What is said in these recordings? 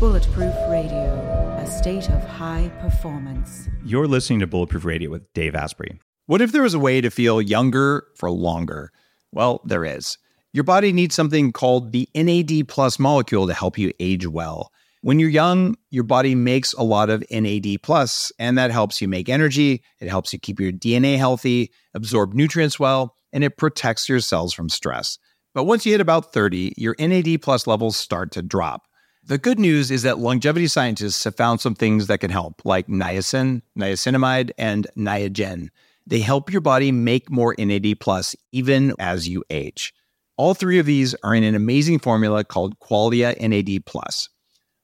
Bulletproof Radio, a state of high performance. You're listening to Bulletproof Radio with Dave Asprey. What if there was a way to feel younger for longer? Well, there is. Your body needs something called the NAD plus molecule to help you age well. When you're young, your body makes a lot of NAD plus, and that helps you make energy. It helps you keep your DNA healthy, absorb nutrients well, and it protects your cells from stress. But once you hit about 30, your NAD plus levels start to drop. The good news is that longevity scientists have found some things that can help, like niacin, niacinamide, and niagen. They help your body make more NAD plus even as you age. All three of these are in an amazing formula called Qualia NAD plus.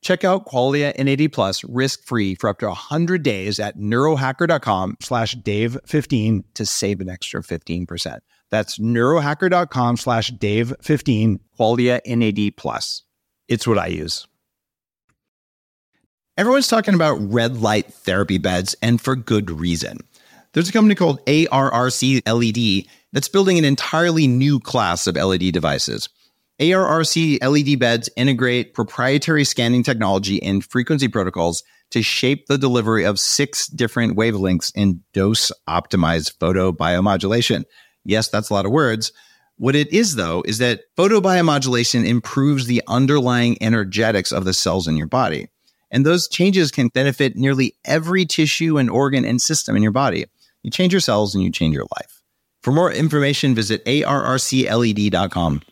Check out Qualia NAD plus risk-free for up to 100 days at neurohacker.com slash dave15 to save an extra 15%. That's neurohacker.com slash dave15, Qualia NAD plus. It's what I use. Everyone's talking about red light therapy beds, and for good reason. There's a company called ARRC LED that's building an entirely new class of LED devices. ARRC LED beds integrate proprietary scanning technology and frequency protocols to shape the delivery of six different wavelengths in dose optimized photobiomodulation. Yes, that's a lot of words. What it is, though, is that photobiomodulation improves the underlying energetics of the cells in your body. And those changes can benefit nearly every tissue and organ and system in your body. You change your cells and you change your life. For more information, visit arrcled.com.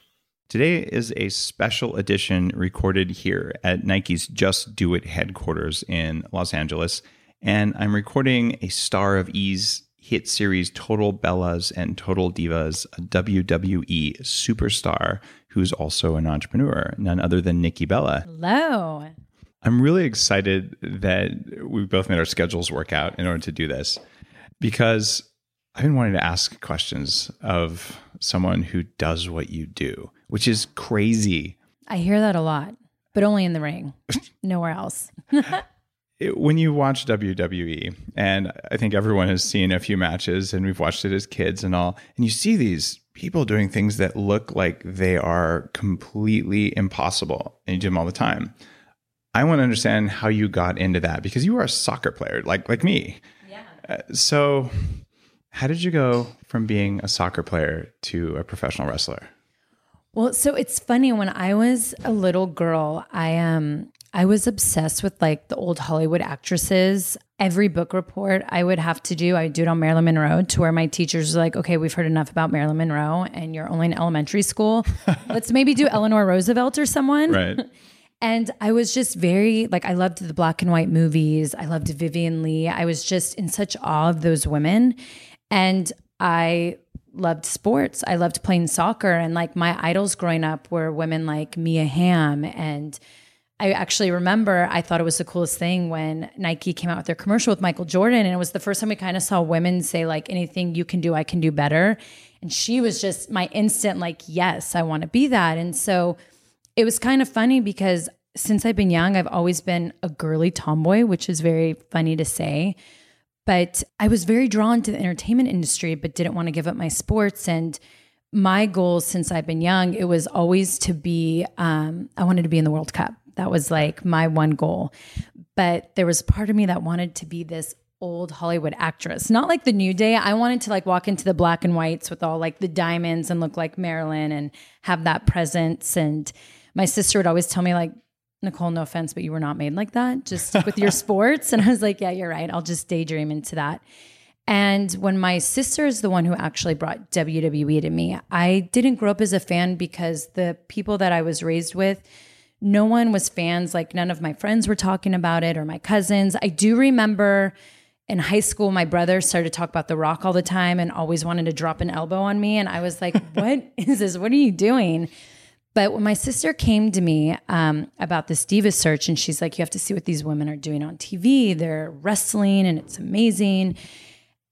Today is a special edition recorded here at Nike's Just Do It headquarters in Los Angeles. And I'm recording a Star of E!'s hit series Total Bellas and Total Divas, a WWE superstar who's also an entrepreneur, none other than Nikki Bella. Hello. I'm really excited that we both made our schedules work out in order to do this because I've been wanting to ask questions of someone who does what you do, which is crazy. I hear that a lot, but only in the ring, nowhere else. it, when you watch WWE, and I think everyone has seen a few matches and we've watched it as kids and all, and you see these people doing things that look like they are completely impossible, and you do them all the time. I want to understand how you got into that because you are a soccer player, like like me. Yeah. Uh, so, how did you go from being a soccer player to a professional wrestler? Well, so it's funny when I was a little girl, I um I was obsessed with like the old Hollywood actresses. Every book report I would have to do, I would do it on Marilyn Monroe to where my teachers were like, okay, we've heard enough about Marilyn Monroe and you're only in elementary school. Let's maybe do Eleanor Roosevelt or someone. Right. And I was just very like I loved the black and white movies. I loved Vivien Leigh. I was just in such awe of those women. And I loved sports. I loved playing soccer and like my idols growing up were women like Mia Hamm and I actually remember I thought it was the coolest thing when Nike came out with their commercial with Michael Jordan and it was the first time we kind of saw women say like anything you can do I can do better and she was just my instant like yes I want to be that and so it was kind of funny because since I've been young, I've always been a girly tomboy, which is very funny to say. But I was very drawn to the entertainment industry, but didn't want to give up my sports. And my goal since I've been young, it was always to be, um, I wanted to be in the World Cup. That was like my one goal. But there was part of me that wanted to be this old Hollywood actress, not like the new day. I wanted to like walk into the black and whites with all like the diamonds and look like Marilyn and have that presence. And my sister would always tell me, like, Nicole, no offense, but you were not made like that. Just stick with your sports. And I was like, yeah, you're right. I'll just daydream into that. And when my sister is the one who actually brought WWE to me, I didn't grow up as a fan because the people that I was raised with, no one was fans. Like none of my friends were talking about it or my cousins. I do remember in high school, my brother started to talk about The Rock all the time and always wanted to drop an elbow on me. And I was like, what is this? What are you doing? But when my sister came to me um, about this diva search, and she's like, "You have to see what these women are doing on TV. They're wrestling, and it's amazing."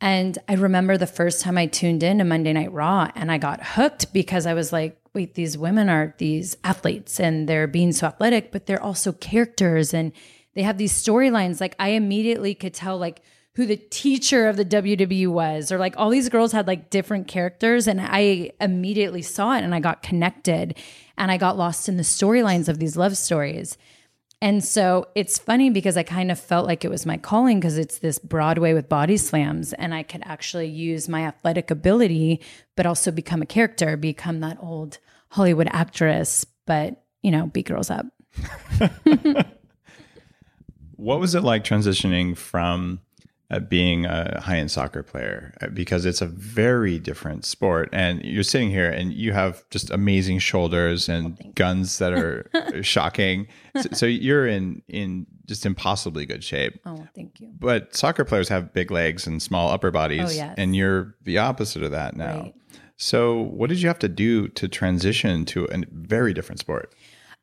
And I remember the first time I tuned in to Monday Night Raw, and I got hooked because I was like, "Wait, these women are these athletes, and they're being so athletic, but they're also characters, and they have these storylines." Like I immediately could tell, like who the teacher of the WWE was, or like all these girls had like different characters. And I immediately saw it and I got connected and I got lost in the storylines of these love stories. And so it's funny because I kind of felt like it was my calling because it's this Broadway with body slams, and I could actually use my athletic ability, but also become a character, become that old Hollywood actress, but, you know, beat girls up. what was it like transitioning from uh, being a high end soccer player uh, because it's a very different sport. And you're sitting here and you have just amazing shoulders and oh, guns that are shocking. So, so, you're in in just impossibly good shape. Oh, thank you. But soccer players have big legs and small upper bodies, oh, yes. and you're the opposite of that now. Right. So, what did you have to do to transition to a very different sport?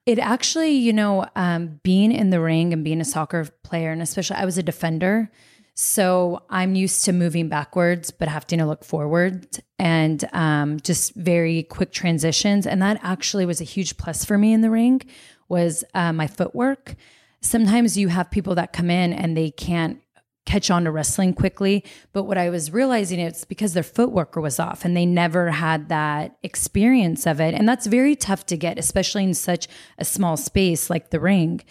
It actually, you know, um, being in the ring and being a soccer player, and especially I was a defender. So I'm used to moving backwards, but having to look forward and um, just very quick transitions. And that actually was a huge plus for me in the ring was uh, my footwork. Sometimes you have people that come in and they can't catch on to wrestling quickly. But what I was realizing it's because their footwork was off and they never had that experience of it. And that's very tough to get, especially in such a small space like the ring.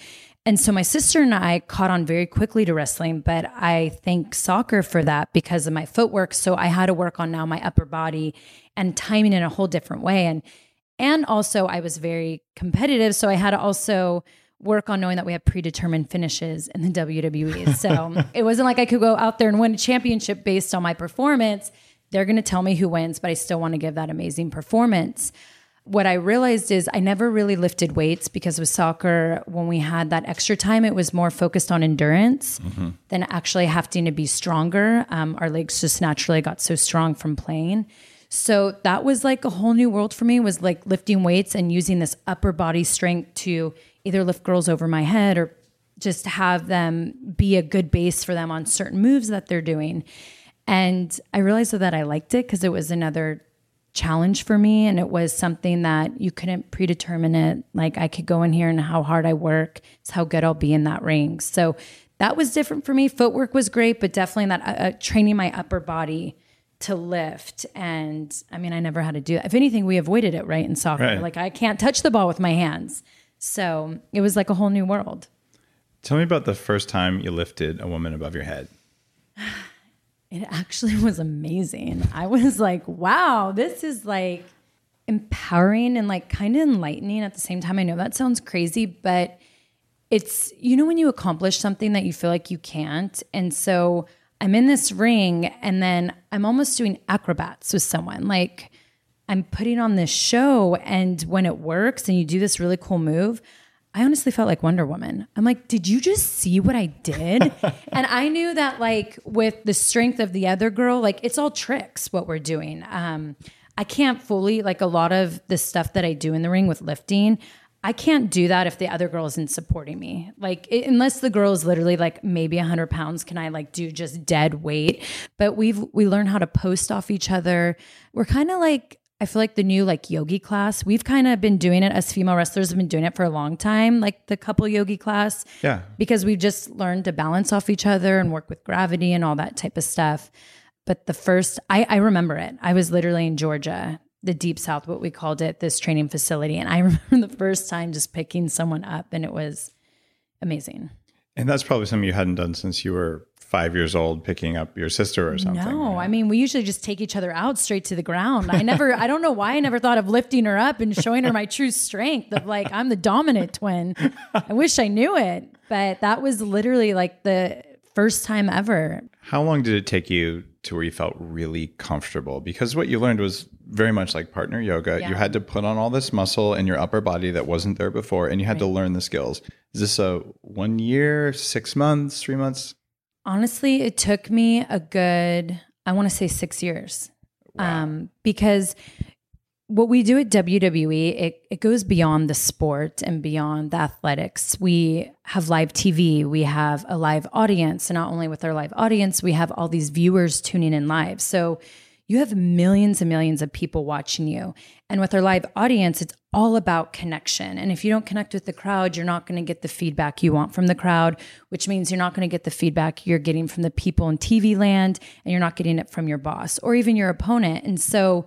And so my sister and I caught on very quickly to wrestling, but I thank soccer for that because of my footwork. So I had to work on now my upper body and timing in a whole different way. And and also I was very competitive. So I had to also work on knowing that we have predetermined finishes in the WWE. So it wasn't like I could go out there and win a championship based on my performance. They're going to tell me who wins, but I still want to give that amazing performance what I realized is I never really lifted weights because with soccer, when we had that extra time, it was more focused on endurance mm-hmm. than actually having to be stronger. Um, our legs just naturally got so strong from playing. So that was like a whole new world for me was like lifting weights and using this upper body strength to either lift girls over my head or just have them be a good base for them on certain moves that they're doing. And I realized that I liked it because it was another challenge for me and it was something that you couldn't predetermine it. Like i could go in here and how hard i work it's how good i'll be in that ring. So that was different for me. Footwork was great but definitely that uh, uh, training my upper body to lift. And i mean i never had to do that if anything we avoided it right in soccer right. like i can't touch the ball with my hands. So it was like a whole new world. Tell me about the first time you lifted a woman above your head it actually was amazing. I was like, wow, this is like empowering and like kind of enlightening at the same time. I know that sounds crazy, but it's, you know, when you accomplish something that you feel like you can't. And so I'm in this ring and then I'm almost doing acrobats with someone. Like I'm putting on this show, and when it works and you do this really cool move, I honestly felt like Wonder Woman. I'm like, did you just see what I did? and I knew that, like, with the strength of the other girl, like, it's all tricks what we're doing. Um, I can't fully, like, a lot of the stuff that I do in the ring with lifting, I can't do that if the other girl isn't supporting me. Like, it, unless the girl is literally like maybe 100 pounds, can I like do just dead weight? But we've, we learn how to post off each other. We're kind of like, I feel like the new like yogi class, we've kind of been doing it as female wrestlers have been doing it for a long time, like the couple yogi class. Yeah. Because we've just learned to balance off each other and work with gravity and all that type of stuff. But the first, I, I remember it. I was literally in Georgia, the deep south, what we called it, this training facility. And I remember the first time just picking someone up and it was amazing. And that's probably something you hadn't done since you were five years old picking up your sister or something. No, right? I mean, we usually just take each other out straight to the ground. I never, I don't know why I never thought of lifting her up and showing her my true strength of like, I'm the dominant twin. I wish I knew it, but that was literally like the first time ever. How long did it take you to where you felt really comfortable? Because what you learned was very much like partner yoga. Yeah. You had to put on all this muscle in your upper body that wasn't there before, and you had right. to learn the skills. Is this a one year, six months, three months? Honestly, it took me a good, I want to say six years. Wow. Um, because what we do at WWE, it, it goes beyond the sport and beyond the athletics. We have live TV, we have a live audience. And not only with our live audience, we have all these viewers tuning in live. So you have millions and millions of people watching you. And with our live audience, it's all about connection. And if you don't connect with the crowd, you're not going to get the feedback you want from the crowd, which means you're not going to get the feedback you're getting from the people in TV land, and you're not getting it from your boss or even your opponent. And so,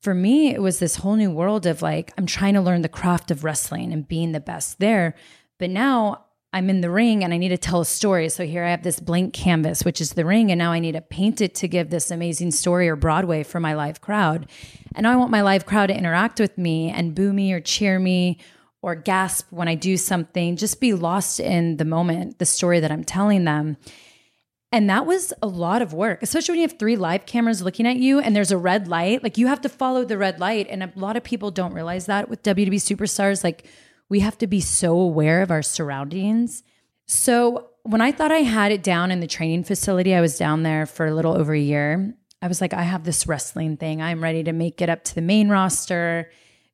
for me, it was this whole new world of like, I'm trying to learn the craft of wrestling and being the best there. But now I'm in the ring and I need to tell a story. So here I have this blank canvas, which is the ring, and now I need to paint it to give this amazing story or Broadway for my live crowd. And I want my live crowd to interact with me and boo me or cheer me or gasp when I do something, just be lost in the moment, the story that I'm telling them. And that was a lot of work, especially when you have three live cameras looking at you and there's a red light. Like you have to follow the red light. And a lot of people don't realize that with WWE superstars. Like we have to be so aware of our surroundings. So when I thought I had it down in the training facility, I was down there for a little over a year. I was like, I have this wrestling thing. I'm ready to make it up to the main roster,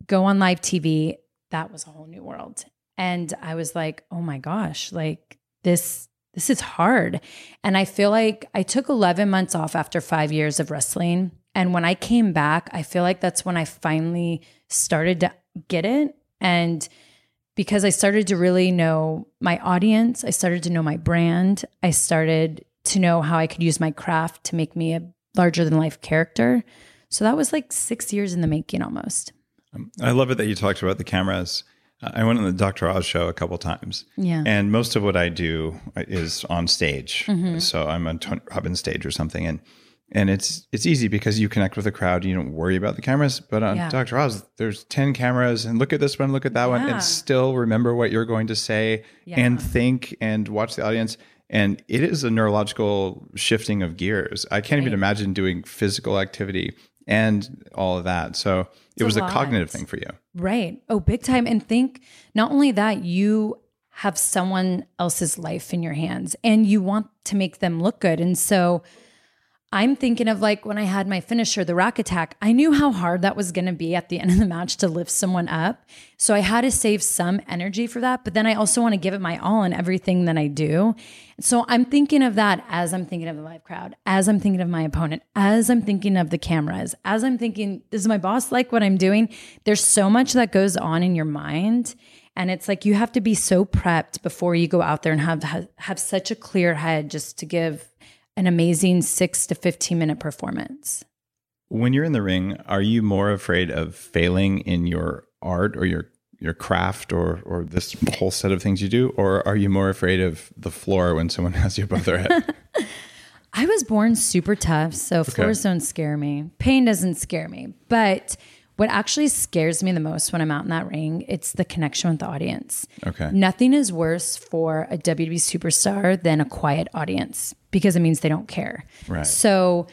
go on live TV. That was a whole new world. And I was like, oh my gosh, like this this is hard. And I feel like I took 11 months off after five years of wrestling. And when I came back, I feel like that's when I finally started to get it. And because I started to really know my audience, I started to know my brand, I started to know how I could use my craft to make me a larger than life character. So that was like six years in the making almost. I love it that you talked about the cameras I went on the Dr. Oz show a couple times. Yeah. And most of what I do is on stage. Mm-hmm. So I'm on Tony Robbins stage or something. And and it's it's easy because you connect with the crowd. You don't worry about the cameras. But on yeah. Dr. Oz, there's 10 cameras and look at this one, look at that yeah. one, and still remember what you're going to say yeah. and think and watch the audience. And it is a neurological shifting of gears. I can't right. even imagine doing physical activity and all of that. So it's it was a, a cognitive thing for you. Right. Oh, big time. And think not only that, you have someone else's life in your hands and you want to make them look good. And so I'm thinking of like when I had my finisher, the rack attack, I knew how hard that was going to be at the end of the match to lift someone up. So I had to save some energy for that. But then I also want to give it my all in everything that I do. So I'm thinking of that as I'm thinking of the live crowd, as I'm thinking of my opponent, as I'm thinking of the cameras, as I'm thinking, does my boss like what I'm doing? There's so much that goes on in your mind. And it's like you have to be so prepped before you go out there and have have such a clear head just to give an amazing six to 15 minute performance. When you're in the ring, are you more afraid of failing in your art or your your craft or or this whole set of things you do, or are you more afraid of the floor when someone has you above their head? I was born super tough, so okay. floors don't scare me. Pain doesn't scare me, but what actually scares me the most when I'm out in that ring, it's the connection with the audience. Okay. Nothing is worse for a WWE superstar than a quiet audience because it means they don't care. Right. So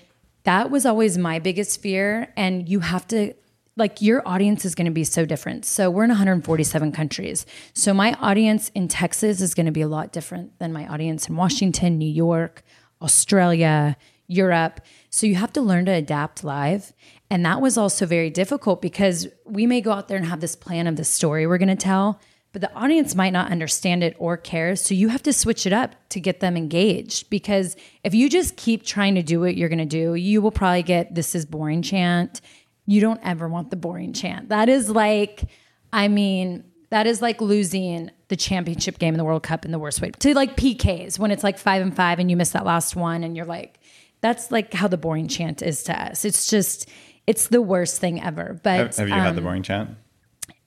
that was always my biggest fear. And you have to, like, your audience is going to be so different. So we're in 147 countries. So my audience in Texas is going to be a lot different than my audience in Washington, New York, Australia, Europe. So you have to learn to adapt live. And that was also very difficult because we may go out there and have this plan of the story we're going to tell, but the audience might not understand it or care. So you have to switch it up to get them engaged because if you just keep trying to do what you're going to do, you will probably get this is boring chant. You don't ever want the boring chant. That is like, I mean, that is like losing the championship game in the World Cup in the worst way to like PKs when it's like five and five and you miss that last one and you're like, that's like how the boring chant is to us. It's just, it's the worst thing ever. But have, have you um, had the um, boring chant?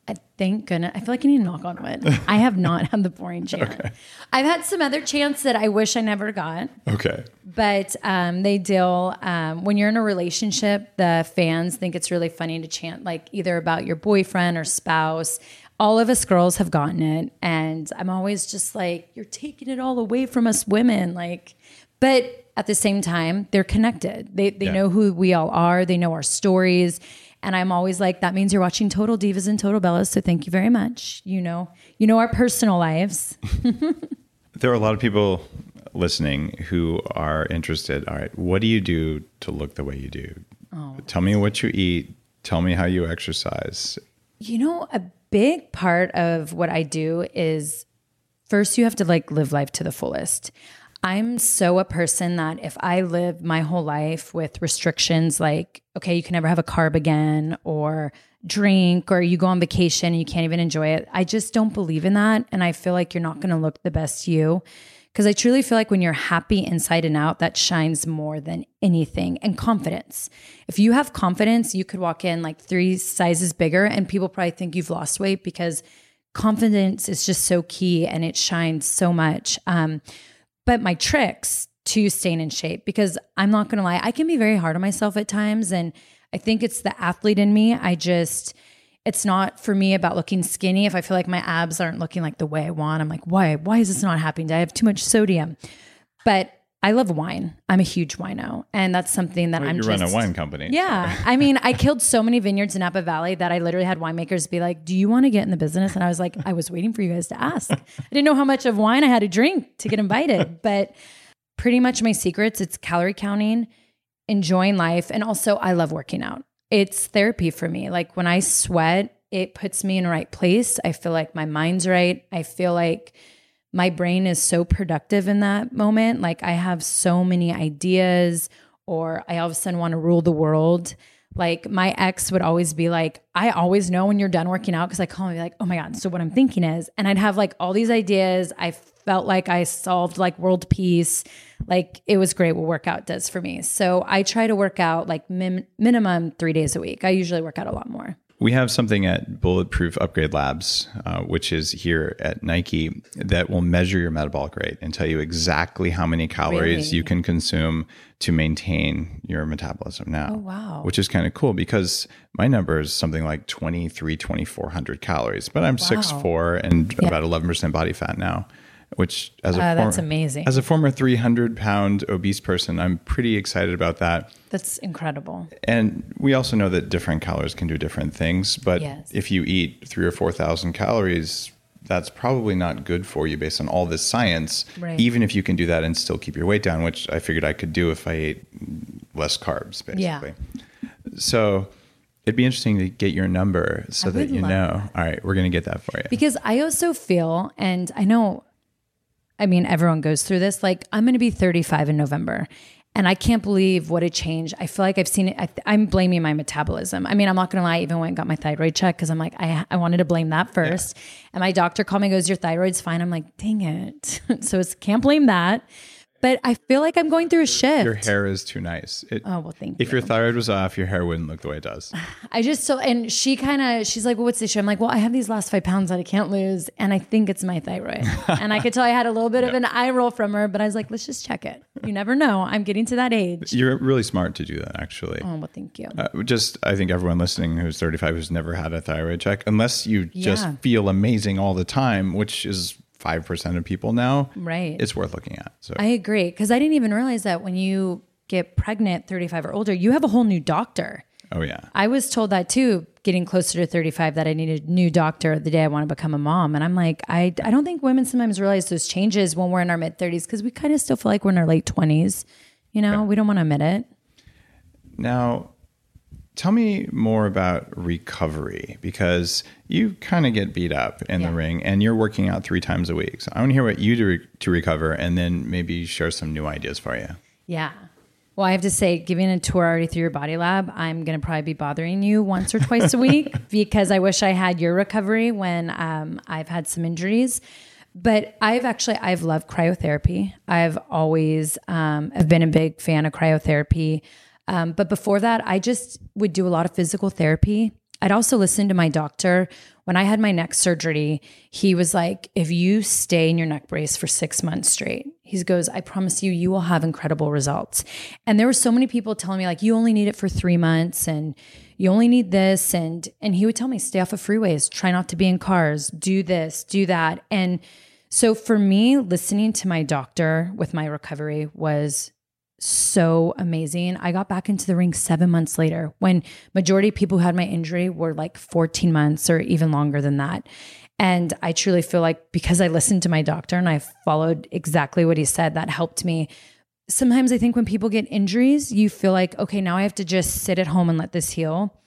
I thank goodness. I feel like I need to knock on wood. I have not had the boring chant. Okay. I've had some other chants that I wish I never got. Okay. But um, they deal um, when you're in a relationship, the fans think it's really funny to chant like either about your boyfriend or spouse. All of us girls have gotten it, and I'm always just like, "You're taking it all away from us women." Like, but at the same time, they're connected. They they yeah. know who we all are. They know our stories. And I'm always like, that means you're watching Total Divas and Total Bellas. So thank you very much. You know, you know our personal lives. there are a lot of people listening who are interested. All right, what do you do to look the way you do? Oh. Tell me what you eat. Tell me how you exercise. You know, a big part of what I do is first you have to like live life to the fullest. I'm so a person that if I live my whole life with restrictions like, okay, you can never have a carb again or drink or you go on vacation and you can't even enjoy it, I just don't believe in that. And I feel like you're not going to look the best you. Because I truly feel like when you're happy inside and out, that shines more than anything. And confidence. If you have confidence, you could walk in like three sizes bigger and people probably think you've lost weight because confidence is just so key and it shines so much. Um, but my tricks to staying in shape, because I'm not going to lie, I can be very hard on myself at times. And I think it's the athlete in me. I just, it's not for me about looking skinny. If I feel like my abs aren't looking like the way I want, I'm like, why? Why is this not happening? Do I have too much sodium? But I love wine. I'm a huge wino, and that's something that Well, I'm you just. run a wine company. Yeah, I mean, I killed so many vineyards in Napa Valley that I literally had winemakers be like, "Do you want to get in the business?" And I was like, "I was waiting for you guys to ask. I didn't know how much of wine I had to drink to get invited." But pretty much my secrets: it's calorie counting, enjoying life, and also I love working out. It's therapy for me. Like when I sweat, it puts me in the right place. I feel like my mind's right. I feel like my brain is so productive in that moment. Like I have so many ideas, or I all of a sudden want to rule the world. Like my ex would always be like, I always know when you're done working out because I call and be like, oh my God. So what I'm thinking is, and I'd have like all these ideas. I felt like I solved like world peace. Like it was great what workout does for me. So I try to work out like min- minimum three days a week. I usually work out a lot more. We have something at Bulletproof Upgrade Labs, uh, which is here at Nike, that will measure your metabolic rate and tell you exactly how many calories Really? you can consume to maintain your metabolism now. Oh, wow. Which is kind of cool because my number is something like 23, 2400 calories, but I'm 6'4 and about 11% body fat now, which as a Uh, that's former- amazing. As a former 300 pound obese person, I'm pretty excited about that. That's incredible. And we also know that different calories can do different things. But Yes. if you eat three or 4,000 calories, that's probably not good for you based on all this science, Right. even if you can do that and still keep your weight down, which I figured I could do if I ate less carbs, basically. Yeah. So it'd be interesting to get your number so that you know. All right, we're going to get that for you. Because I also feel, and I know, I mean, everyone goes through this. Like, I'm going to be 35 in November. And I can't believe what a change. I feel like I've seen it. I, I'm blaming my metabolism. I mean, I'm not going to lie, I even went and got my thyroid check because I'm like, I, I wanted to blame that first. And my doctor called me and goes, Your thyroid's fine. I'm like, dang it. so it's can't blame that. But I feel like I'm going through a shift. your hair is too nice. It, Oh, well, thank if you. If your thyroid was off, your hair wouldn't look the way it does. I just so and she kind of she's like, well, what's the issue? I'm like, well, I have these last five pounds that I can't lose, and I think it's my thyroid. and I could tell I had a little bit of an eye roll from her, but I was like, let's just check it. You never know. I'm getting to that age. You're really smart to do that, actually. Oh well, thank you. Uh, just, I think everyone listening who's 35 who's never had a thyroid check, unless you just feel amazing all the time, which is 5% of people now, Right. it's worth looking at. So, I agree because I didn't even realize that when you get pregnant, 35 or older, you have a whole new doctor. oh, yeah. I was told that too, getting closer to 35, that I needed a new doctor the day I want to become a mom. And I'm like, I, I don't think women sometimes realize those changes when we're in our mid 30s because we kind of still feel like we're in our late 20s. You know, we don't want to admit it. Now, tell me more about recovery because you kind of get beat up in the ring and you're working out three times a week. So, I want to hear what you do re- to recover and then maybe share some new ideas for you. Yeah. Well, I have to say, giving a tour already through your body lab, I'm going to probably be bothering you once or twice a week because I wish I had your recovery when um, I've had some injuries. But I've actually I've loved cryotherapy. I've always um, have been a big fan of cryotherapy. Um, but before that, I just would do a lot of physical therapy. I'd also listen to my doctor. When I had my neck surgery, he was like, if you stay in your neck brace for six months straight, he goes, I promise you, you will have incredible results. And there were so many people telling me, like, you only need it for three months and you only need this. And and he would tell me, stay off of freeways, try not to be in cars, do this, do that. And so for me, listening to my doctor with my recovery was so amazing. I got back into the ring seven months later when majority of people who had my injury were like 14 months or even longer than that. And I truly feel like because I listened to my doctor and I followed exactly what he said, that helped me. Sometimes I think when people get injuries, you feel like, okay, now I have to just sit at home and let this heal.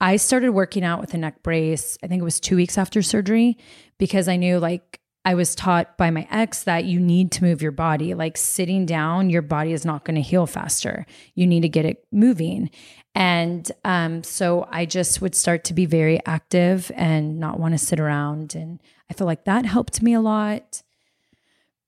I started working out with a neck brace, I think it was two weeks after surgery, because I knew like I was taught by my ex that you need to move your body. Like sitting down, your body is not going to heal faster. You need to get it moving. And um, so I just would start to be very active and not want to sit around. And I feel like that helped me a lot.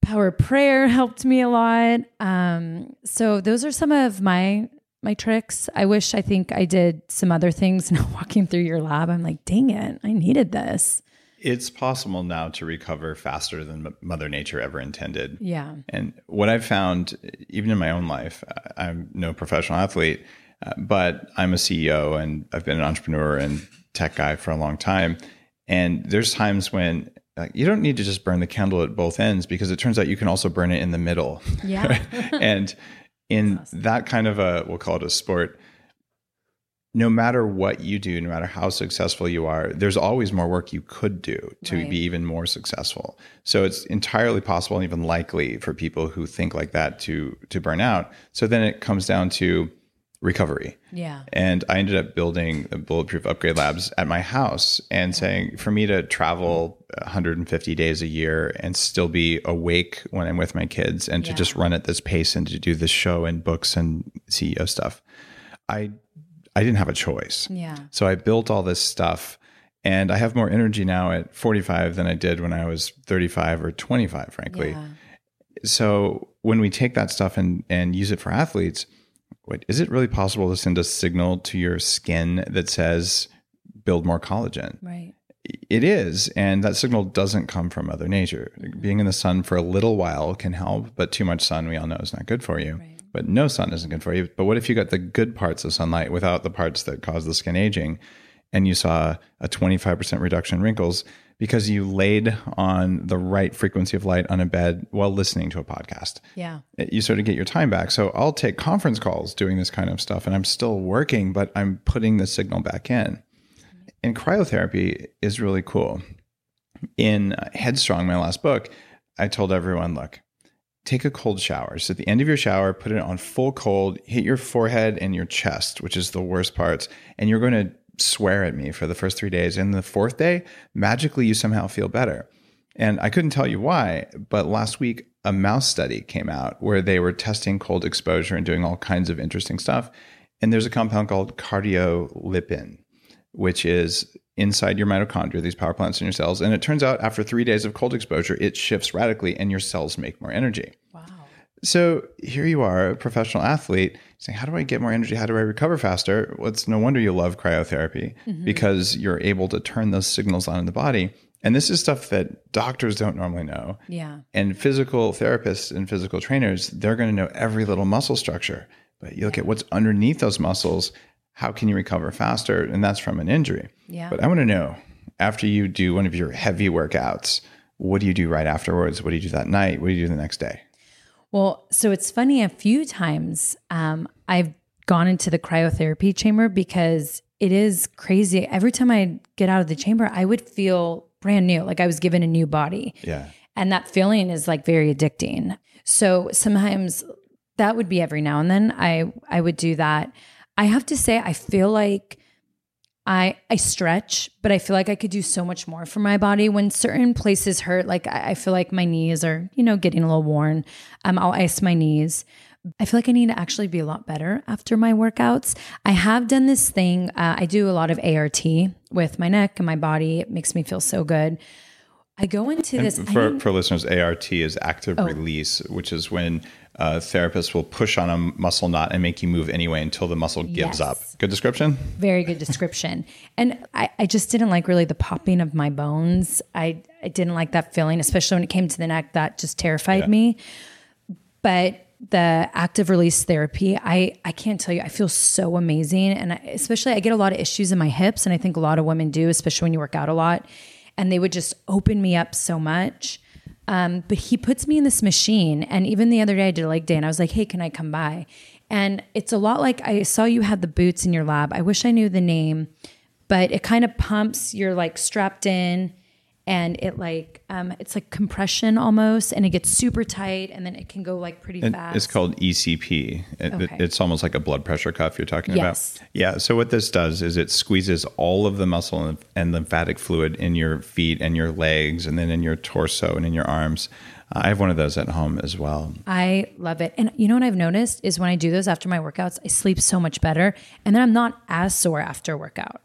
Power prayer helped me a lot. Um, so those are some of my my tricks. I wish I think I did some other things. Now walking through your lab, I'm like, dang it, I needed this. It's possible now to recover faster than Mother Nature ever intended. Yeah. And what I've found, even in my own life, I'm no professional athlete, uh, but I'm a CEO and I've been an entrepreneur and tech guy for a long time. And there's times when like, you don't need to just burn the candle at both ends because it turns out you can also burn it in the middle. Yeah. and in awesome. that kind of a, we'll call it a sport, no matter what you do, no matter how successful you are, there's always more work you could do to right. be even more successful. So it's entirely possible and even likely for people who think like that to to burn out. So then it comes down to recovery. Yeah. And I ended up building the bulletproof upgrade labs at my house and saying for me to travel 150 days a year and still be awake when I'm with my kids and yeah. to just run at this pace and to do this show and books and CEO stuff. I I didn't have a choice. Yeah. So I built all this stuff and I have more energy now at 45 than I did when I was 35 or 25 frankly. Yeah. So when we take that stuff and and use it for athletes, wait, is it really possible to send a signal to your skin that says build more collagen? Right. It is. And that signal doesn't come from Mother Nature. Being in the sun for a little while can help, but too much sun, we all know, is not good for you. Right. But no sun isn't good for you. But what if you got the good parts of sunlight without the parts that cause the skin aging and you saw a 25% reduction in wrinkles? because you laid on the right frequency of light on a bed while listening to a podcast. Yeah. You sort of get your time back. So I'll take conference calls doing this kind of stuff and I'm still working, but I'm putting the signal back in. And cryotherapy is really cool. In Headstrong, my last book, I told everyone look, take a cold shower. So at the end of your shower, put it on full cold, hit your forehead and your chest, which is the worst parts, and you're going to swear at me for the first three days. And the fourth day, magically, you somehow feel better. And I couldn't tell you why, but last week, a mouse study came out where they were testing cold exposure and doing all kinds of interesting stuff. And there's a compound called cardiolipin, which is inside your mitochondria, these power plants in your cells. And it turns out after three days of cold exposure, it shifts radically and your cells make more energy. Wow. So here you are, a professional athlete, saying, How do I get more energy? How do I recover faster? Well, it's no wonder you love cryotherapy mm-hmm. because you're able to turn those signals on in the body. And this is stuff that doctors don't normally know. Yeah. And physical therapists and physical trainers, they're going to know every little muscle structure. But you look yeah. at what's underneath those muscles, how can you recover faster? And that's from an injury. Yeah. But I want to know after you do one of your heavy workouts, what do you do right afterwards? What do you do that night? What do you do the next day? Well, so it's funny, a few times um, I've gone into the cryotherapy chamber because it is crazy. Every time I get out of the chamber, I would feel brand new, like I was given a new body. Yeah. And that feeling is like very addicting. So sometimes that would be every now and then I I would do that. I have to say I feel like I I stretch, but I feel like I could do so much more for my body. When certain places hurt, like I, I feel like my knees are, you know, getting a little worn. Um, I'll ice my knees. I feel like I need to actually be a lot better after my workouts. I have done this thing. Uh, I do a lot of ART with my neck and my body. It makes me feel so good. I go into and this. For, for listeners, ART is active oh. release, which is when uh, therapists will push on a muscle knot and make you move anyway until the muscle gives yes. up. Good description? Very good description. and I, I, just didn't like really the popping of my bones. I, I didn't like that feeling, especially when it came to the neck. That just terrified yeah. me. But the active release therapy, I, I can't tell you, I feel so amazing. And I, especially, I get a lot of issues in my hips. And I think a lot of women do, especially when you work out a lot and they would just open me up so much. Um, but he puts me in this machine. And even the other day, I did a leg day and I was like, hey, can I come by? And it's a lot like I saw you had the boots in your lab. I wish I knew the name, but it kind of pumps, you're like strapped in and it like um, it's like compression almost, and it gets super tight, and then it can go like pretty And fast. It's called ECP. It- Okay. It's almost like a blood pressure cuff you're talking Yes. about. Yeah. So what this does is it squeezes all of the muscle and- lymphatic fluid in your feet and your legs, and then in your torso and in your arms. I have one of those at home as well. I love it. And you know what I've noticed is when I do those after my workouts, I sleep so much better, and then I'm not as sore after workout.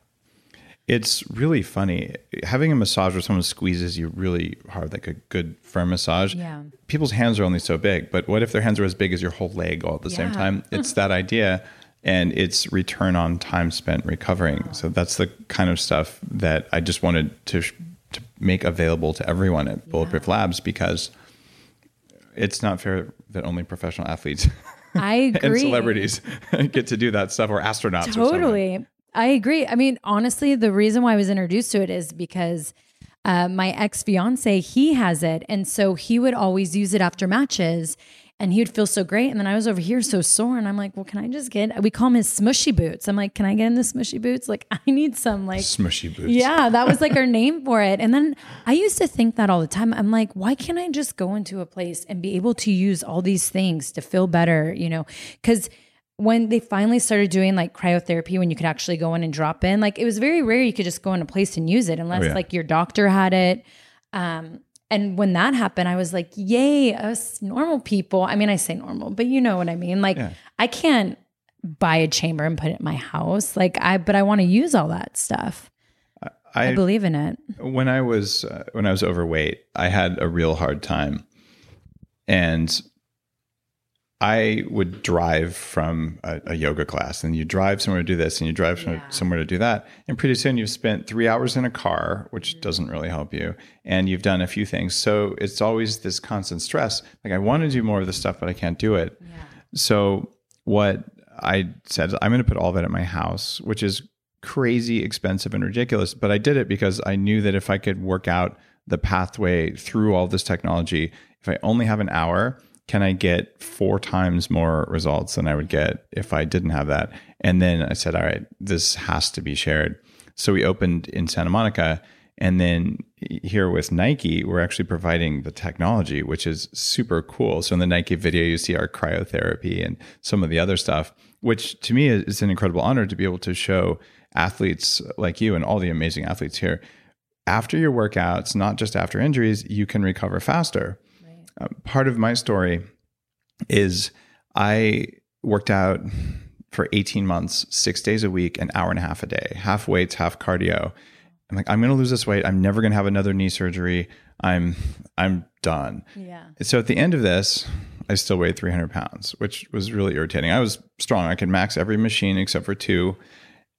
It's really funny having a massage where someone squeezes you really hard, like a good firm massage. Yeah. People's hands are only so big, but what if their hands are as big as your whole leg all at the same time? It's that idea, and it's return on time spent recovering. So that's the kind of stuff that I just wanted to to make available to everyone at Bulletproof Labs because it's not fair that only professional athletes I and agree. celebrities get to do that stuff or astronauts. or. Totally. I agree. I mean, honestly, the reason why I was introduced to it is because uh, my ex fiance, he has it. And so he would always use it after matches and he would feel so great. And then I was over here so sore. And I'm like, well, can I just get, we call him his smushy boots. I'm like, can I get in the smushy boots? Like, I need some, like, Smushy boots. yeah, that was like our name for it. And then I used to think that all the time. I'm like, why can't I just go into a place and be able to use all these things to feel better, you know? Because when they finally started doing like cryotherapy, when you could actually go in and drop in, like it was very rare you could just go in a place and use it unless Oh, yeah. like your doctor had it. Um, and when that happened, I was like, yay, us normal people. I mean, I say normal, but you know what I mean? Like, Yeah. I can't buy a chamber and put it in my house. Like, I, but I want to use all that stuff. I, I believe in it. when I was uh, when I was overweight, I had a real hard time, and I would drive from a, a yoga class, and you drive somewhere to do this, and you drive somewhere, Yeah. somewhere to do that, and pretty soon you've spent three hours in a car, which mm-hmm. doesn't really help you, and you've done a few things. So it's always this constant stress. Like I want to do more of this stuff, but I can't do it. So what I said, I'm going to put all that at my house, which is crazy expensive and ridiculous. But I did it because I knew that if I could work out the pathway through all this technology, if I only have an hour, can I get four times more results than I would get if I didn't have that? And then I said, all right, this has to be shared. So we opened in Santa Monica. And then here with Nike, we're actually providing the technology, which is super cool. So in the Nike video, you see our cryotherapy and some of the other stuff, which to me is an incredible honor to be able to show athletes like you and all the amazing athletes here. After your workouts, not just after injuries, you can recover faster. Uh, part of my story is I worked out for 18 months, six days a week, an hour and a half a day, half weights, half cardio. I'm like, I'm going to lose this weight. I'm never going to have another knee surgery. I'm, I'm done. Yeah. So at the end of this, I still weighed 300 pounds, which was really irritating. I was strong. I could max every machine except for two.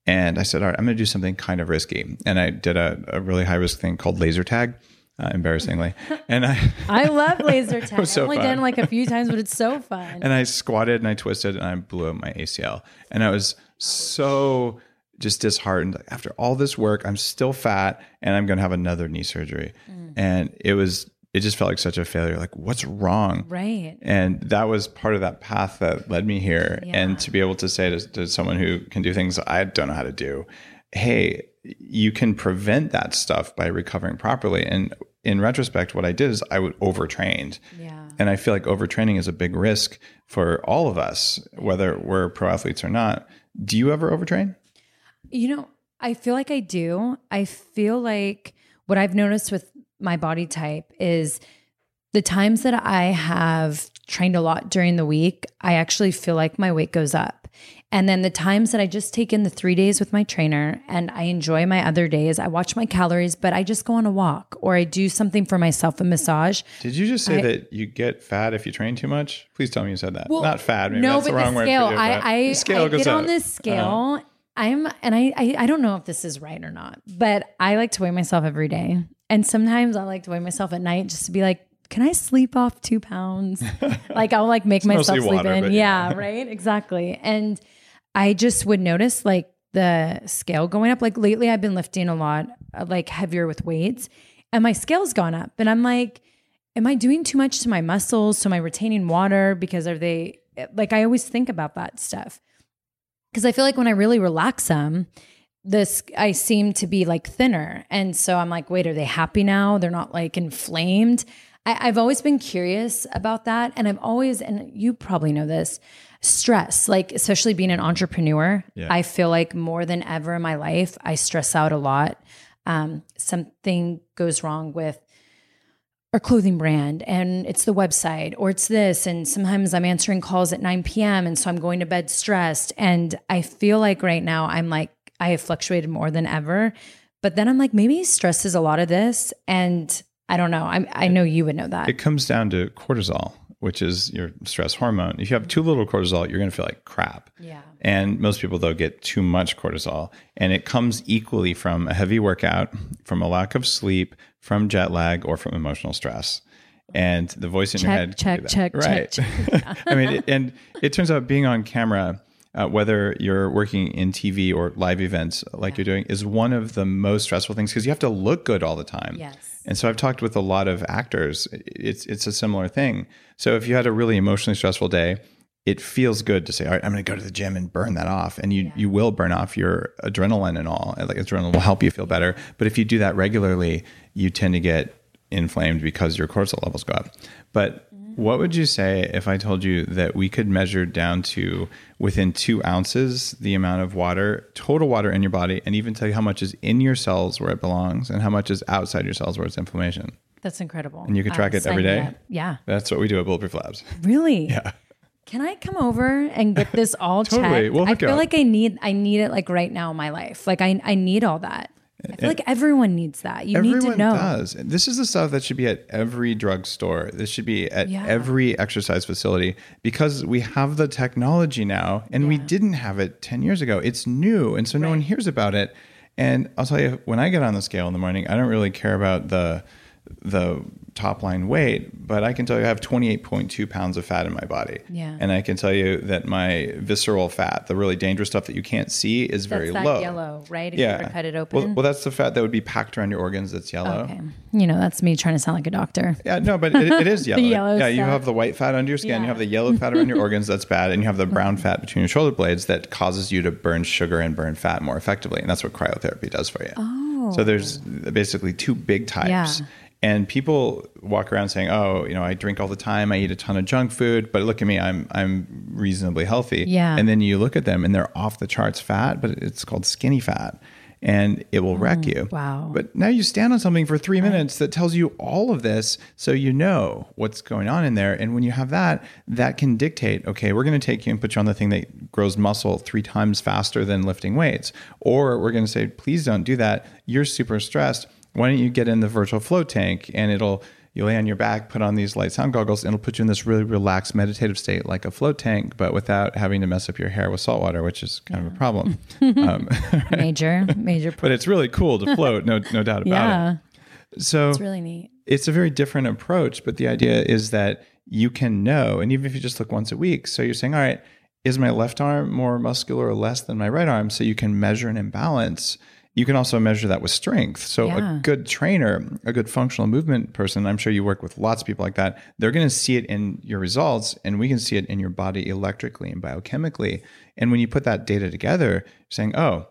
And I said, all right, I'm going to do something kind of risky. And I did a, a really high risk thing called laser tag, uh, embarrassingly. And I, I love laser tag. I've only fun. done like a few times, but it's so fun. and I squatted and I twisted and I blew up my ACL. And I was so just disheartened. After all this work, I'm still fat and I'm going to have another knee surgery. And it was, it just felt like such a failure. Like, what's wrong? right. And that was part of that path that led me here. Yeah. And to be able to say to, to someone who can do things I don't know how to do, hey, you can prevent that stuff by recovering properly. And in retrospect, what I did is I would overtrained. Yeah. And I feel like overtraining is a big risk for all of us, whether we're pro athletes or not. Do you ever overtrain? You know, I feel like I do. I feel like what I've noticed with my body type is the times that I have trained a lot during the week, I actually feel like my weight goes up. And then the times that I just take in the three days with my trainer and I enjoy my other days, I watch my calories, but I just go on a walk or I do something for myself, a massage. Did you just say I- that you get fat if you train too much? Please tell me you said that. Well, Not fat. Maybe no, that's but the wrong the word. scale. for you, I I, the scale I get on this scale. Uh-huh. I'm and I, I I don't know if this is right or not, but I like to weigh myself every day, and sometimes I like to weigh myself at night just to be like, can I sleep off two pounds? like I'll like make myself sleep water, in. Yeah, yeah. right, exactly. And I just would notice like the scale going up. Like lately, I've been lifting a lot, uh, like heavier with weights, and my scale's gone up, and I'm like am I doing too much to my muscles? So am I retaining water because are they like I always think about that stuff. Because I feel like when I really relax them, this I seem to be like thinner. And so I'm like, wait, are they happy now? They're not like inflamed. I, I've always been curious about that. And I've always, and you probably know this, stress, like especially being an entrepreneur, Yeah. I feel like more than ever in my life, I stress out a lot. Um, something goes wrong with our clothing brand and it's the website or it's this and sometimes i'm answering calls at 9 p.m and so i'm going to bed stressed and i feel like right now i'm like i have fluctuated more than ever but then i'm like maybe stress is a lot of this and i don't know I'm, i know you would know that It comes down to cortisol, which is your stress hormone. If you have too little cortisol, you're going to feel like crap. yeah And most people, though, get too much cortisol. And it comes equally from a heavy workout, from a lack of sleep, from jet lag, or from emotional stress. And the voice in your head. can check, do that. check, right. check, I mean, it, and it turns out being on camera, uh, whether you're working in TV or live events like you're doing, is one of the most stressful things because you have to look good all the time. Yes. And so I've talked with a lot of actors. It's it's a similar thing. So if you had a really emotionally stressful day, it feels good to say, all right, I'm going to go to the gym and burn that off, and you you will burn off your adrenaline and all. Like adrenaline will help you feel better. But if you do that regularly, you tend to get inflamed because your cortisol levels go up. But what would you say if I told you that we could measure down to within two ounces the amount of water, total water in your body, and even tell you how much is in your cells where it belongs and how much is outside your cells where it's inflammation? that's incredible And you can track Uh, it every day? up. yeah That's what we do at Bulletproof Labs. really Yeah. can i come over and get this all Totally. checked We'll i feel up. like i need i need it like right now in my life like i, I need all that i feel like everyone needs that you need to know does. This is the stuff that should be at every drugstore. This should be at Yeah. every exercise facility because we have the technology now and we didn't have it 10 years ago. It's new. And so no one hears about it. And I'll tell you, when I get on the scale in the morning, I don't really care about the the top line weight, but I can tell you I have 28.2 pounds of fat in my body. Yeah. And I can tell you that my visceral fat, the really dangerous stuff that you can't see, is very that low. yellow right if Yeah. you ever cut it open well, that's the fat that would be packed around your organs that's yellow. okay you know that's me trying to sound like a doctor Yeah, no, but it, it is yellow. yellow yeah, you have the white fat under your skin, you have the yellow fat around your organs, that's bad, and you have the brown fat between your shoulder blades that causes you to burn sugar and burn fat more effectively. And that's what cryotherapy does for you. Oh. So there's basically two big types. Yeah. And people walk around saying, "Oh, you know, I drink all the time. I eat a ton of junk food, but look at me. I'm I'm reasonably healthy." Yeah. And then you look at them, and they're off the charts fat, but it's called skinny fat, and it will wreck you. Mm, wow. But now you stand on something for three minutes that tells you all of this, so you know what's going on in there. And when you have that, that can dictate. Okay, we're going to take you and put you on the thing that grows muscle three times faster than lifting weights, or we're going to say, please don't do that. You're super stressed why don't you get in the virtual float tank and it'll you lay on your back put on these light sound goggles and it'll put you in this really relaxed meditative state like a float tank but without having to mess up your hair with salt water which is kind of a problem. Um, major major but it's really cool to float no, no doubt about yeah. It so it's really neat. it's a very different approach but the idea is that you can know and even if you just look once a week so you're saying all right is my left arm more muscular or less than my right arm? So you can measure an imbalance you can also measure that with strength so Yeah. a good trainer a good functional movement person i'm sure you work with lots of people like that they're going to see it in your results and we can see it in your body electrically and biochemically and when you put that data together saying oh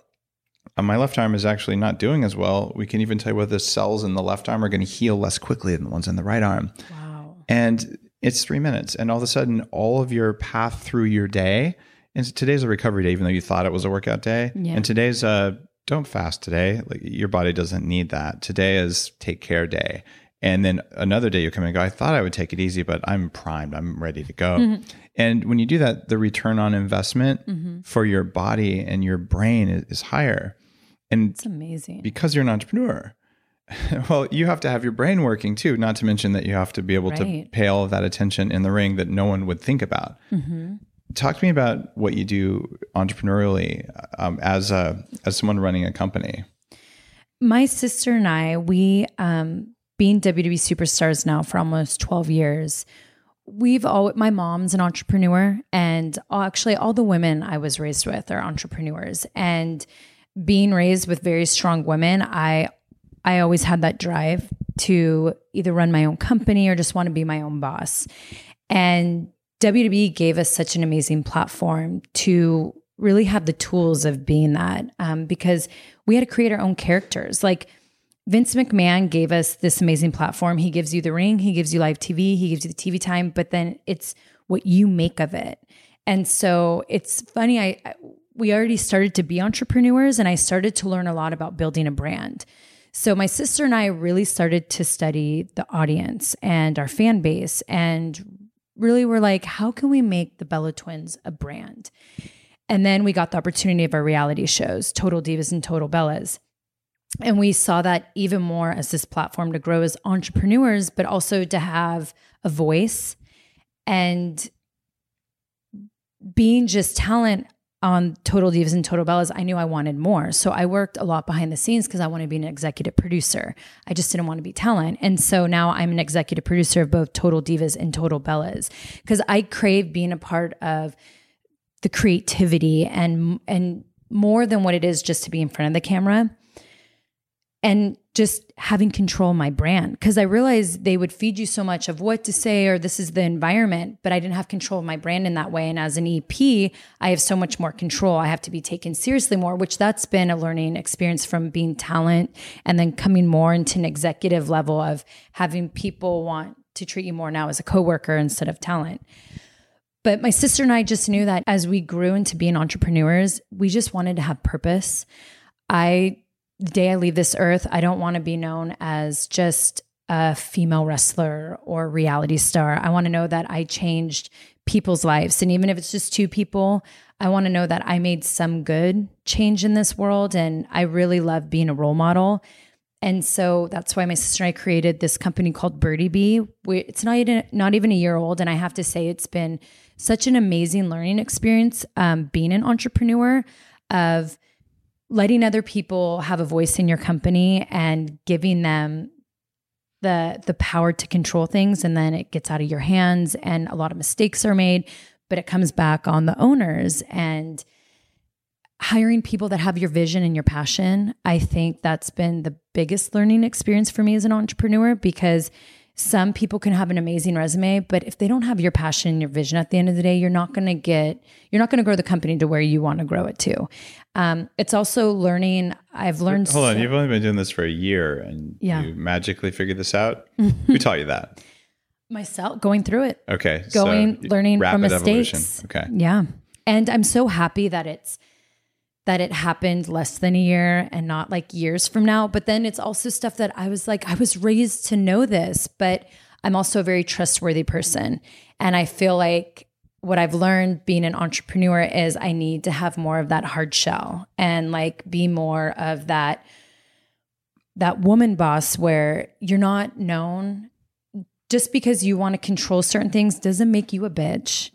uh, my left arm is actually not doing as well. We can even tell you whether the cells in the left arm are going to heal less quickly than the ones in the right arm. wow And it's three minutes. And all of a sudden, all of your path through your day, and today's a recovery day, even though you thought it was a workout day. Yeah. And today's a don't fast today. Like your body doesn't need that. Today is take care day. And then another day you come and go, I thought I would take it easy, but I'm primed. I'm ready to go. And when you do that, the return on investment for your body and your brain is, is higher. And it's amazing because you're an entrepreneur, well, you have to have your brain working too, not to mention that you have to be able to pay all of that attention in the ring that no one would think about. Mm-hmm. Talk to me about what you do entrepreneurially um, as a as someone running a company. my sister and I, we um being WWE superstars now for almost 12 years. We've all my mom's an entrepreneur and all, actually all the women I was raised with are entrepreneurs and being raised with very strong women, I I always had that drive to either run my own company or just want to be my own boss. And WWE gave us such an amazing platform to really have the tools of being that um, because we had to create our own characters. Like Vince McMahon gave us this amazing platform. He gives you the ring, he gives you live TV, he gives you the TV time, but then it's what you make of it. And so it's funny. I, I we already started to be entrepreneurs, and I started to learn a lot about building a brand. So my sister and I really started to study the audience and our fan base, and really we were like, how can we make the Bella Twins a brand? And then we got the opportunity of our reality shows, Total Divas and Total Bellas. And we saw that even more as this platform to grow as entrepreneurs, but also to have a voice and being just talent on Total Divas and Total Bellas, I knew I wanted more. So I worked a lot behind the scenes because I wanted to be an executive producer. I just didn't want to be talent. And so now I'm an executive producer of both Total Divas and Total Bellas because I crave being a part of the creativity and and more than what it is just to be in front of the camera and just having control my brand because I realized they would feed you so much of what to say or this is the environment, but I didn't have control of my brand in that way. And as an EP, I have so much more control. I have to be taken seriously more, which that's been a learning experience from being talent and then coming more into an executive level of having people want to treat you more now as a coworker instead of talent. But my sister and I just knew that as we grew into being entrepreneurs, we just wanted to have purpose. I, the day I leave this earth, I don't want to be known as just a female wrestler or reality star. I want to know that I changed people's lives. And even if it's just two people, I want to know that I made some good change in this world. And I really love being a role model. And so that's why my sister and I created this company called Birdie Bee. It's not even, not even a year old. And I have to say, it's been such an amazing learning experience um, being an entrepreneur of letting other people have a voice in your company and giving them the the power to control things and then it gets out of your hands and a lot of mistakes are made but it comes back on the owners. And hiring people that have your vision and your passion i think that's been the biggest learning experience for me as an entrepreneur because some people can have an amazing resume, but if they don't have your passion and your vision at the end of the day, you're not going to get, you're not going to grow the company to where you want to grow it to. Um, it's also learning. I've learned. Hold on, you've only been doing this for a year, and yeah. you magically figured this out. Who taught you that? Myself, going through it. Okay, going, so learning from mistakes. Evolution. Okay, yeah, and I'm so happy that it's that it happened less than a year and not like years from now. But then it's also stuff that I was like, I was raised to know this, but I'm also a very trustworthy person. And I feel like what I've learned being an entrepreneur is I need to have more of that hard shell and like be more of that that woman boss where you're not known just because you want to control certain things doesn't make you a bitch.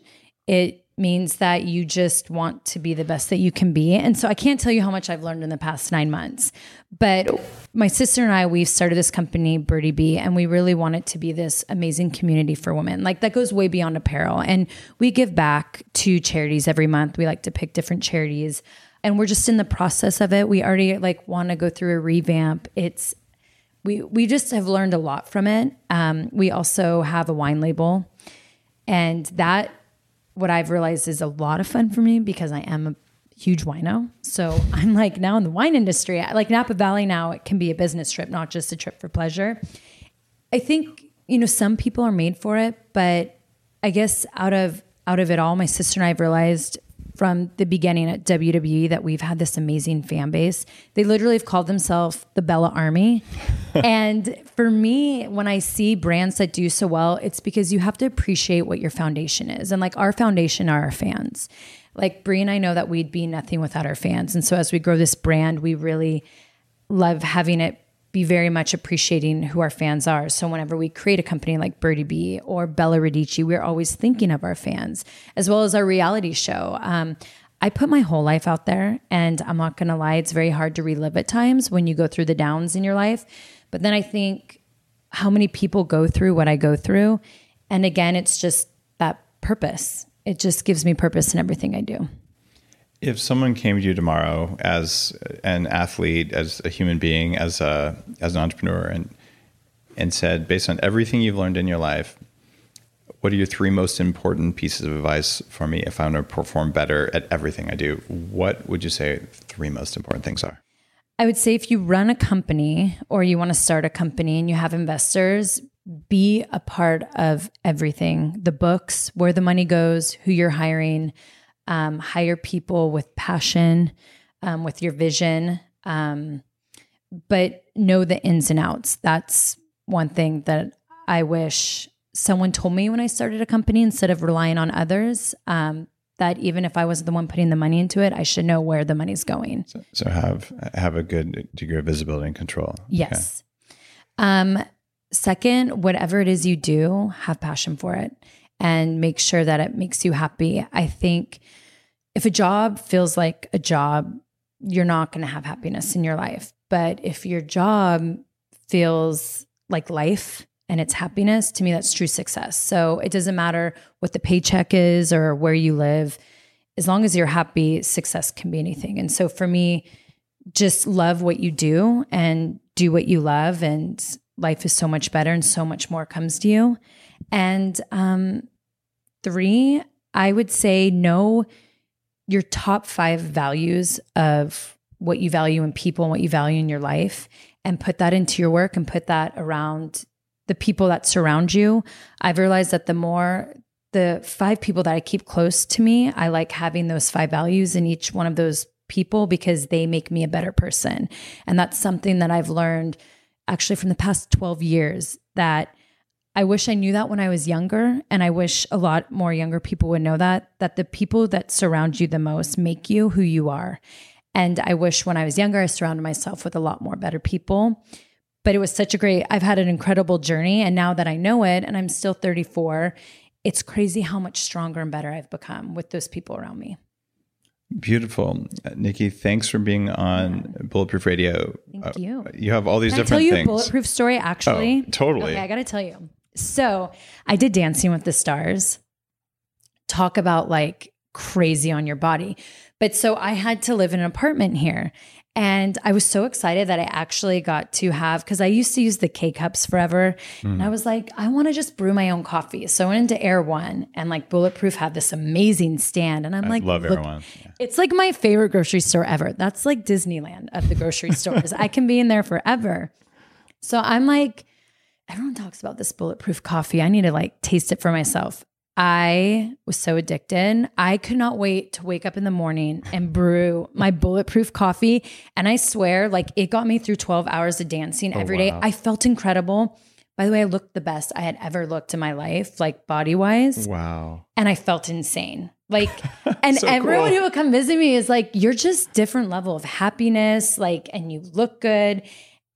It means that you just want to be the best that you can be. And so I can't tell you how much I've learned in the past nine months. But my sister and I, we've started this company, Birdie Bee, and we really want it to be this amazing community for women. Like that goes way beyond apparel. And we give back to charities every month. We like to pick different charities. And we're just in the process of it. We already like want to go through a revamp. It's we we just have learned a lot from it. Um, we also have a wine label, and that what I've realized is a lot of fun for me because I am a huge wino. So I'm like now in the wine industry. Like Napa Valley now, it can be a business trip, not just a trip for pleasure. I think you know some people are made for it, but I guess out of out of it all, my sister and I have realized from the beginning at WWE that we've had this amazing fan base. They literally have called themselves the Bella Army. and for me, when I see brands that do so well, it's because you have to appreciate what your foundation is. And like our foundation are our fans. Like Brie and I know that we'd be nothing without our fans. And so as we grow this brand, we really love having it be very much appreciating who our fans are. So whenever we create a company like Birdie Bee or Bella Radici, we're always thinking of our fans as well as our reality show. Um, I put my whole life out there, and I'm not gonna lie, it's very hard to relive at times when you go through the downs in your life. But then I think how many people go through what I go through, and again, it's just that purpose. It just gives me purpose in everything I do. If someone came to you tomorrow as an athlete, as a human being, as a as an entrepreneur, and and said, based on everything you've learned in your life, what are your three most important pieces of advice for me if I want to perform better at everything I do? What would you say three most important things are? I would say if you run a company or you want to start a company and you have investors, be a part of everything the books, where the money goes, who you're hiring. Um, hire people with passion, um, with your vision, um, but know the ins and outs. That's one thing that I wish someone told me when I started a company instead of relying on others. Um, that even if I wasn't the one putting the money into it, I should know where the money's going. So, so have have a good degree of visibility and control. Yes. Okay. Um, second, whatever it is you do, have passion for it and make sure that it makes you happy. I think if a job feels like a job, you're not going to have happiness in your life. But if your job feels like life and it's happiness, to me, that's true success. So it doesn't matter what the paycheck is or where you live. As long as you're happy, success can be anything. And so for me, just love what you do and do what you love, and life is so much better and so much more comes to you. And um, three, I would say know your top five values of what you value in people and what you value in your life and put that into your work and put that around the people that surround you. I've realized that the more the five people that I keep close to me, I like having those five values in each one of those people because they make me a better person. And that's something that I've learned actually from the past 12 years that I wish I knew that when I was younger. And I wish a lot more younger people would know that, that the people that surround you the most make you who you are. And I wish when I was younger, I surrounded myself with a lot more better people. But it was such a great, I've had an incredible journey. And now that I know it, and I'm still 34, it's crazy how much stronger and better I've become with those people around me. Beautiful, uh, Nikki. Thanks for being on yeah. Bulletproof Radio. Thank uh, you. You have all these Can different I tell you things. bulletproof story actually. Oh, totally. Okay, I got to tell you. So I did Dancing with the Stars. Talk about like crazy on your body. But so I had to live in an apartment here. And I was so excited that I actually got to have, because I used to use the K cups forever. Mm. And I was like, I want to just brew my own coffee. So I went into Erewhon and like Bulletproof had this amazing stand. And I'm I like, love Erewhon. Yeah. It's like my favorite grocery store ever. That's like Disneyland of the grocery stores. I can be in there forever. So I'm like, everyone talks about this bulletproof coffee. I need to like taste it for myself. I was so addicted. I could not wait to wake up in the morning and brew my bulletproof coffee. And I swear, like it got me through 12 hours of dancing oh, every wow. day. I felt incredible. By the way, I looked the best I had ever looked in my life, like body wise. Wow. And I felt insane. Like, and So everyone cool. who would come visit me is like, you're just different level of happiness, like, and you look good.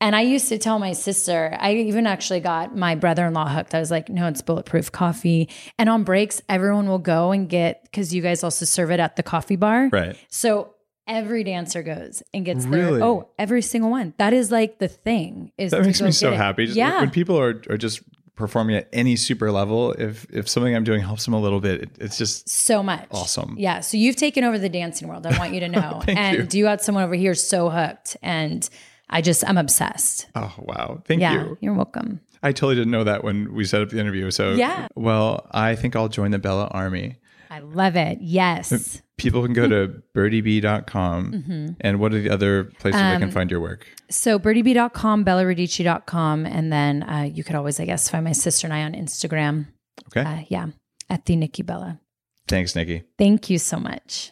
And I used to tell my sister, I even actually got my brother in law hooked. I was like, no, it's bulletproof coffee. And on breaks, everyone will go and get, because you guys also serve it at the coffee bar. Right. So every dancer goes and gets Really? their, oh, every single one. That is like the thing. Is That makes me so it. happy. Just yeah. When people are, are just performing at any super level, if if something I'm doing helps them a little bit, it, it's just so much. Awesome. Yeah. So you've taken over the dancing world. I want you to know. And you. got someone over here so hooked. And I just, I'm obsessed. oh wow. Thank yeah. you. You're welcome. I totally didn't know that when we set up the interview. So Yeah. Well, I think I'll join the Bella Army. I love it. Yes. People can go to birdiebee.com. And what are the other places they can find your work? So birdiebee.com, bellaradici.com. And then uh, you could always, I guess, find my sister and I on Instagram. Okay. Uh, yeah. At the Nikki Bella. Thanks, Nikki. Thank you so much.